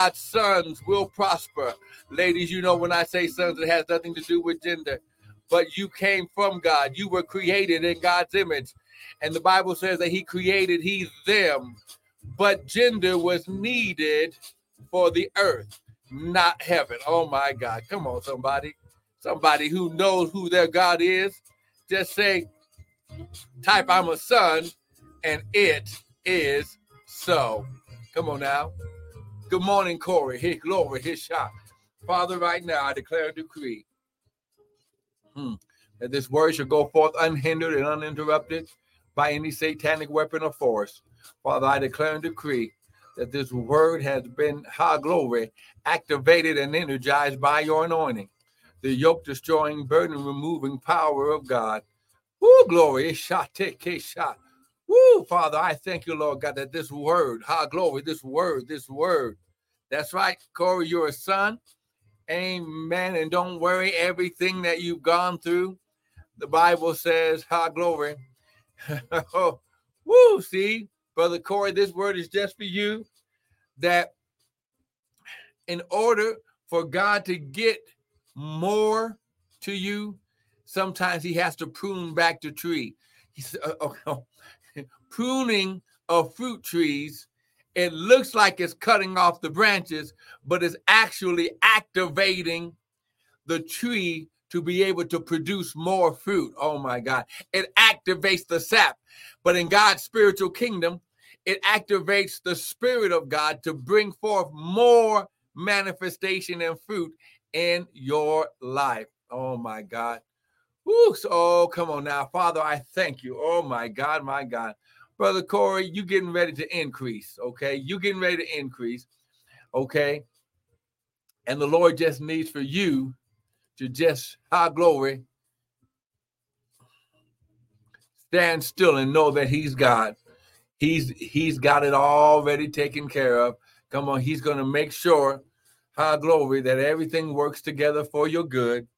God's sons will prosper. Ladies, you know when I say sons, it has nothing to do with gender, but you came from God. You were created in God's image. And the Bible says that He created He them, but gender was needed for the earth, not heaven. Oh my God. Come on, somebody. Somebody who knows who their God is. Just say, type I'm a son, and it is so. Come on now. Good morning, Corey. His glory, his shot. Father, right now I declare a decree hmm, that this word shall go forth unhindered and uninterrupted by any satanic weapon or force. Father, I declare and decree that this word has been, high glory, activated and energized by your anointing, the yoke destroying, burden removing power of God. Woo, glory. Shot, take, shot. Woo, Father, I thank you, Lord God, that this word, high glory, this word, this word. That's right, Corey, you're a son. Amen. And don't worry, everything that you've gone through, the Bible says, high glory. Oh, woo, see, Brother Corey, this word is just for you. That in order for God to get more to you, sometimes He has to prune back the tree. He said, oh, oh, pruning of fruit trees, it looks like it's cutting off the branches, but it's actually activating the tree to be able to produce more fruit. Oh my God. It activates the sap. But in God's spiritual kingdom, it activates the spirit of God to bring forth more manifestation and fruit in your life. Oh my God. Woo, so, oh, come on now. Father, I thank you. Oh my God, my God. Brother Corey, you getting ready to increase, okay? You getting ready to increase, okay? And the Lord just needs for you to just high glory stand still and know that he's God. He's he's got it already taken care of. Come on, he's going to make sure high glory that everything works together for your good.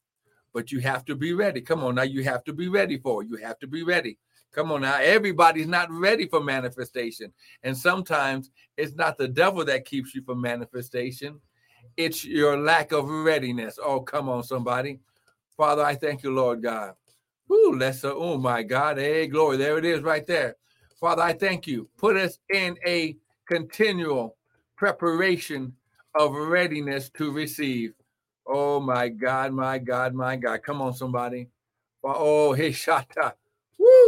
But you have to be ready. Come on now, you have to be ready for it. You have to be ready. Come on now, everybody's not ready for manifestation. And sometimes it's not the devil that keeps you from manifestation, it's your lack of readiness. Oh, come on, somebody. Father, I thank you, Lord God. Ooh, let's, uh, oh my God. Hey, glory. There it is right there. Father, I thank you. Put us in a continual preparation of readiness to receive. Oh my God, my God, my God. Come on, somebody. Oh, hey, shata.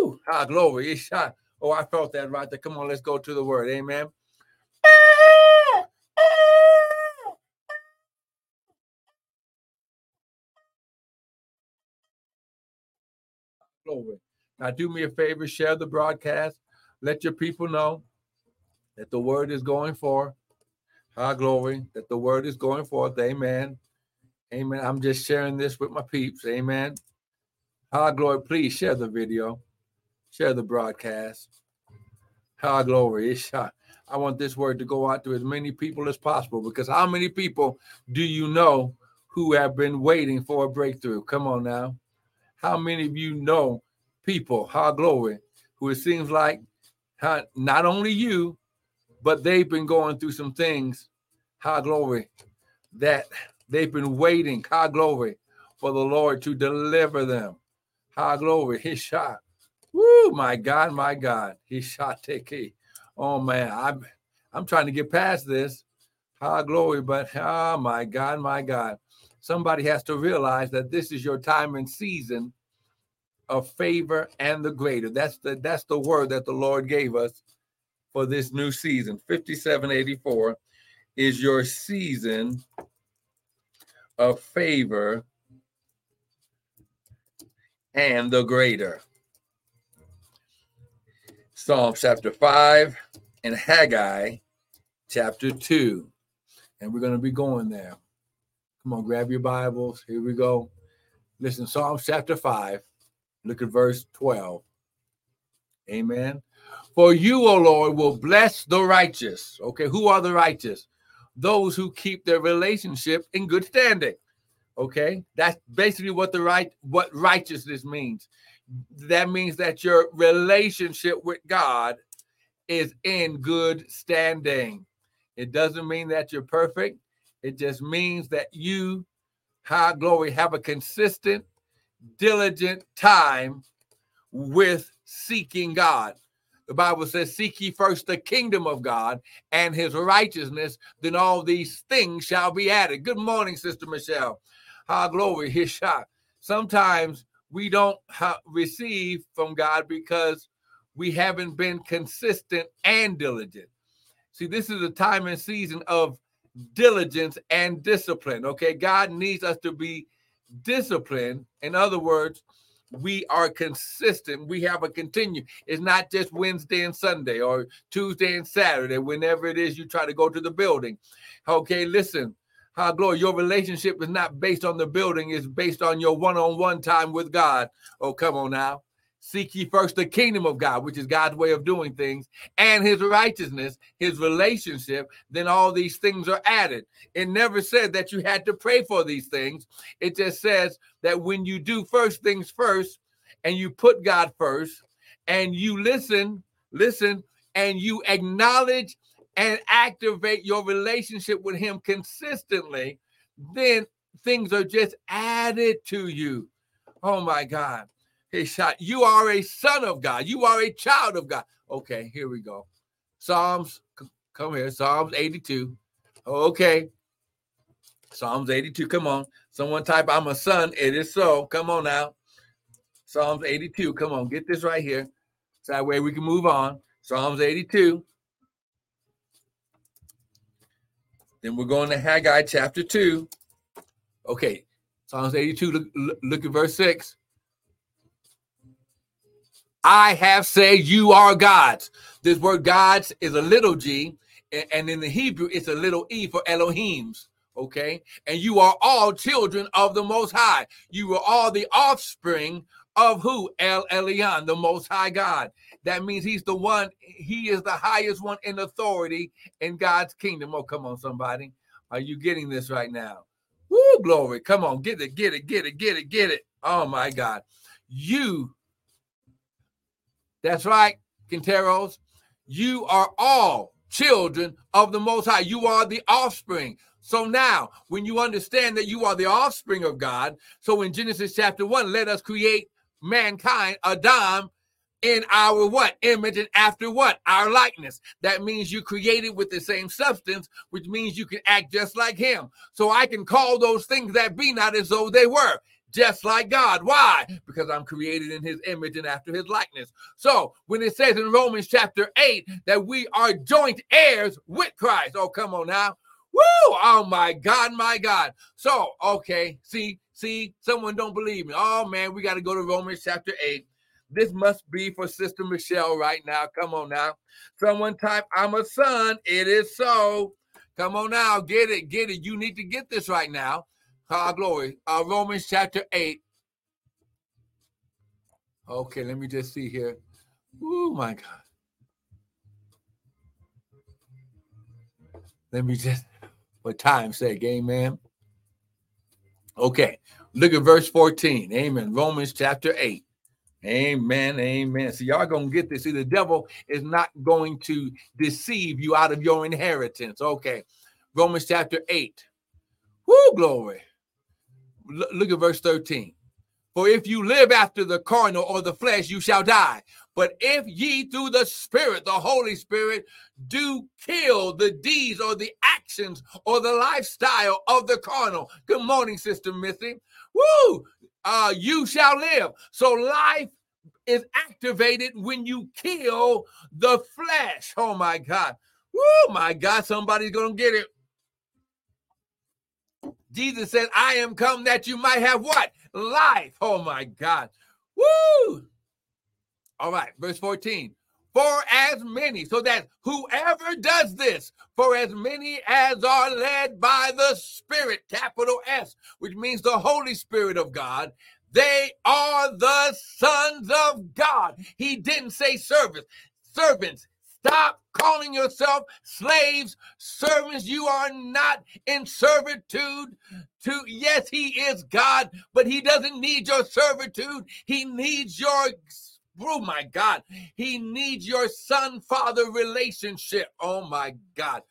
Woo! Ah, glory. Shot. Ah. Oh, I felt that right there. Come on, let's go to the word. Amen. Glory. Now, do me a favor, share the broadcast. Let your people know that the word is going for. High ah, glory, that the word is going forth. Amen. Amen. I'm just sharing this with my peeps. Amen. High glory. Please share the video share the broadcast. High glory. is I want this word to go out to as many people as possible because how many people do you know who have been waiting for a breakthrough? Come on now. How many of you know people, high glory, who it seems like not only you, but they've been going through some things, high glory, that they've been waiting, high glory, for the Lord to deliver them. High glory. His shot. Woo, my God, my God. He shot Teki. Oh man, I'm I'm trying to get past this. High glory, but oh my God, my God. Somebody has to realize that this is your time and season of favor and the greater. That's the that's the word that the Lord gave us for this new season. 5784 is your season of favor and the greater. Psalm chapter 5 and Haggai chapter 2. And we're going to be going there. Come on, grab your Bibles. Here we go. Listen, Psalm chapter 5, look at verse 12. Amen. For you, O Lord, will bless the righteous. Okay, who are the righteous? Those who keep their relationship in good standing. Okay, that's basically what the right what righteousness means that means that your relationship with God is in good standing. It doesn't mean that you're perfect. It just means that you, high glory, have a consistent, diligent time with seeking God. The Bible says, Seek ye first the kingdom of God and his righteousness, then all these things shall be added. Good morning, Sister Michelle. High glory, his shot. Sometimes we don't ha- receive from God because we haven't been consistent and diligent. See, this is a time and season of diligence and discipline. Okay, God needs us to be disciplined. In other words, we are consistent. We have a continue. It's not just Wednesday and Sunday or Tuesday and Saturday, whenever it is you try to go to the building. Okay, listen, how glory, your relationship is not based on the building, it's based on your one on one time with God. Oh, come on now. Seek ye first the kingdom of God, which is God's way of doing things, and his righteousness, his relationship, then all these things are added. It never said that you had to pray for these things. It just says that when you do first things first, and you put God first, and you listen, listen, and you acknowledge and activate your relationship with him consistently, then things are just added to you. Oh my God He shot. You are a son of God. You are a child of God. Okay, here we go. Psalms, come here. Psalms 82. Okay. Psalms 82. Come on. Someone type, I'm a son. It is so. Come on now. Psalms 82. Come on. Get this right here. So that way we can move on. Psalms 82. Then we're going to Haggai chapter 2. Okay. Psalms 82. Look, look at verse 6. I have said you are gods. This word gods is a little g, and in the Hebrew, it's a little e for Elohim's. Okay. And you are all children of the Most High. You are all the offspring of who? El Elyon, the Most High God. That means he's the one, he is the highest one in authority in God's kingdom. Oh, come on, somebody. Are you getting this right now? Woo, glory. Come on, get it, get it, get it, get it, get it. Oh, my God. You that's right, Quinteros. You are all children of the Most High. You are the offspring. So now, when you understand that you are the offspring of God, so in Genesis chapter 1, let us create mankind, Adam, in our what? Image and after what? Our likeness. That means you created with the same substance, which means you can act just like him. So I can call those things that be not as though they were just like God. Why? Because I'm created in his image and after his likeness. So when it says in Romans chapter 8 that we are joint heirs with Christ, oh, come on now. Woo! Oh my God, my God. So, okay, see, see, someone don't believe me. Oh man, we got to go to Romans chapter 8. This must be for Sister Michelle right now. Come on now. Someone type, I'm a son. It is so. Come on now, get it, get it. You need to get this right now. Ah, glory. Uh, Romans chapter 8. Okay, let me just see here. Oh, my God. Let me just, for time's sake, amen. Okay, look at verse 14. Amen. Romans chapter 8. Amen. Amen. So y'all gonna get this. See, the devil is not going to deceive you out of your inheritance. Okay. Romans chapter 8. Whoo, glory look at verse 13. For if you live after the carnal or the flesh, you shall die. But if ye through the Spirit, the Holy Spirit, do kill the deeds or the actions or the lifestyle of the carnal. Good morning, Sister Missy. Woo! Uh, you shall live. So life is activated when you kill the flesh. Oh my God. Woo, my God, somebody's gonna get it. Jesus said, I am come that you might have what? Life. Oh my God. Woo! All right, verse 14. For as many, so that whoever does this, for as many as are led by the Spirit, capital S, which means the Holy Spirit of God, they are the sons of God. He didn't say servants. Servants, Stop calling yourself slaves, servants. You are not in servitude to, yes, he is God, but he doesn't need your servitude. He needs your, oh my God, he needs your son father relationship. Oh my God.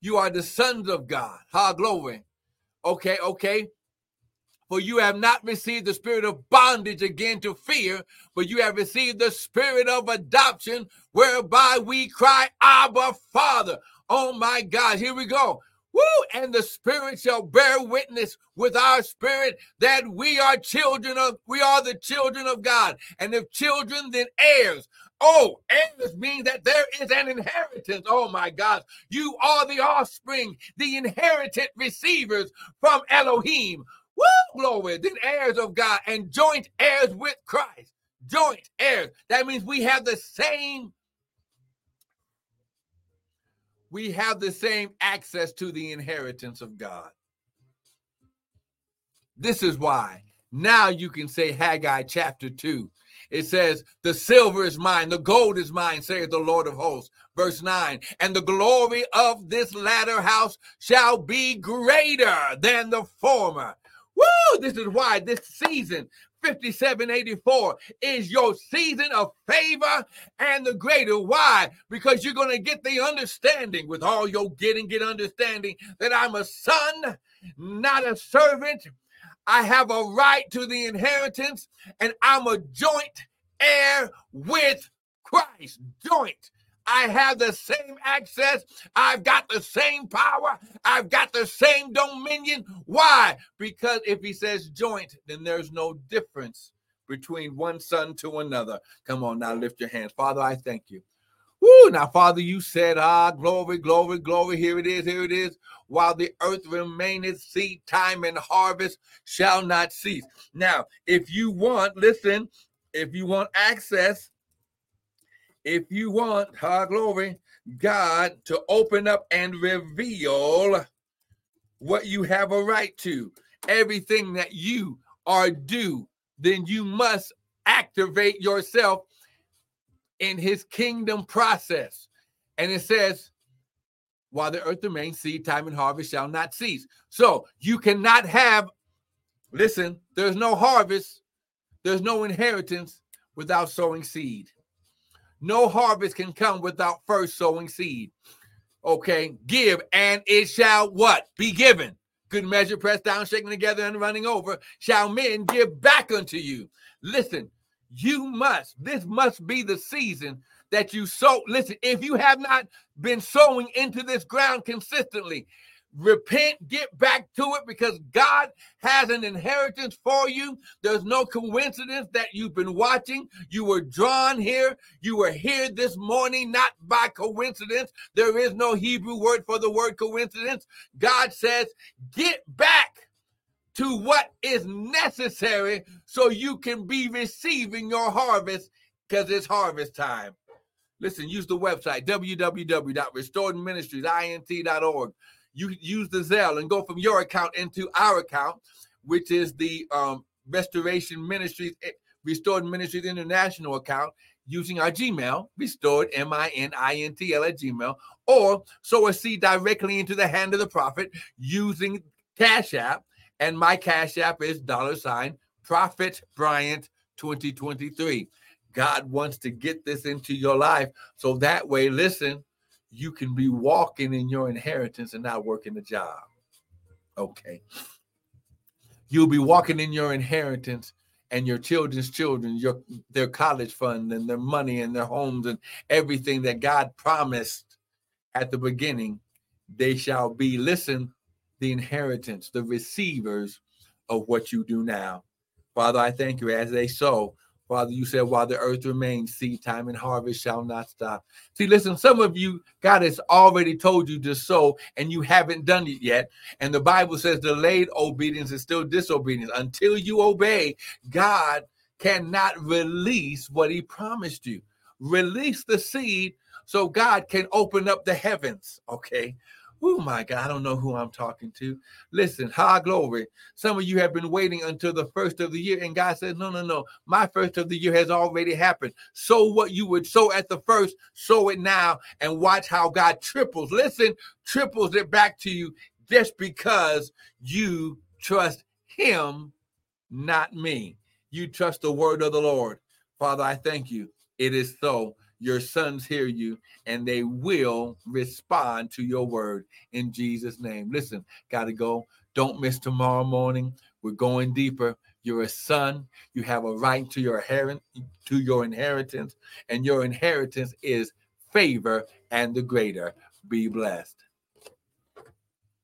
You are the sons of God. Ha, glory. Okay, okay. For you have not received the spirit of bondage again to fear, but you have received the spirit of adoption, whereby we cry, Abba, Father. Oh my God, here we go. Woo! And the Spirit shall bear witness with our spirit that we are children of, we are the children of God. And if children, then heirs. Oh, heirs means that there is an inheritance. Oh my God. You are the offspring, the inherited receivers from Elohim. Woo! Glory. Then heirs of God and joint heirs with Christ. Joint heirs. That means we have the same we have the same access to the inheritance of God. This is why now you can say Haggai chapter 2. It says, The silver is mine, the gold is mine, saith the Lord of hosts. Verse 9, and the glory of this latter house shall be greater than the former. Woo! This is why this season 5784 is your season of favor and the greater. Why? Because you're going to get the understanding with all your getting, get understanding that I'm a son, not a servant. I have a right to the inheritance, and I'm a joint heir with Christ. Joint. I have the same access. I've got the same power. I've got the same dominion. Why? Because if he says joint, then there's no difference between one son to another. Come on now, lift your hands. Father, I thank you. Woo! Now, Father, you said, ah, glory, glory, glory. Here it is, here it is. While the earth remaineth, seed time and harvest shall not cease. Now, if you want, listen, if you want access if you want, high glory, God to open up and reveal what you have a right to, everything that you are due, then you must activate yourself in his kingdom process. And it says, while the earth remains, seed time and harvest shall not cease. So you cannot have, listen, there's no harvest, there's no inheritance without sowing seed. No harvest can come without first sowing seed. Okay, give and it shall what? Be given. Good measure, pressed down, shaken together, and running over, shall men give back unto you. Listen, you must, this must be the season that you sow. Listen, if you have not been sowing into this ground consistently, repent, get back to it because God has an inheritance for you. There's no coincidence that you've been watching. You were drawn here. You were here this morning, not by coincidence. There is no Hebrew word for the word coincidence. God says, get back to what is necessary so you can be receiving your harvest because it's harvest time. Listen, use the website www.restoredministriesint.org you use the Zelle and go from your account into our account, which is the um, Restoration Ministries, eh, Restored Ministries International account, using our Gmail, restored M I N I N T L at Gmail, or sow a seed directly into the hand of the prophet using Cash App. And my Cash App is dollar sign Prophet Bryant 2023. God wants to get this into your life. So that way, listen, you can be walking in your inheritance and not working a job. Okay. You'll be walking in your inheritance and your children's children, your their college fund and their money and their homes and everything that God promised at the beginning, they shall be, listen, the inheritance, the receivers of what you do now. Father, I thank you as they sow Father, you said, while the earth remains, seed time and harvest shall not stop. See, listen, some of you, God has already told you to sow, and you haven't done it yet. And the Bible says delayed obedience is still disobedience. Until you obey, God cannot release what he promised you. Release the seed so God can open up the heavens. Okay. Oh my God, I don't know who I'm talking to. Listen, high glory. Some of you have been waiting until the first of the year, and God says, No, no, no. My first of the year has already happened. So what you would sow at the first, sow it now, and watch how God triples. Listen, triples it back to you just because you trust Him, not me. You trust the word of the Lord. Father, I thank you. It is so. Your sons hear you and they will respond to your word in Jesus' name. Listen, got to go. Don't miss tomorrow morning. We're going deeper. You're a son. You have a right to your inheritance, to your inheritance, and your inheritance is favor and the greater. Be blessed.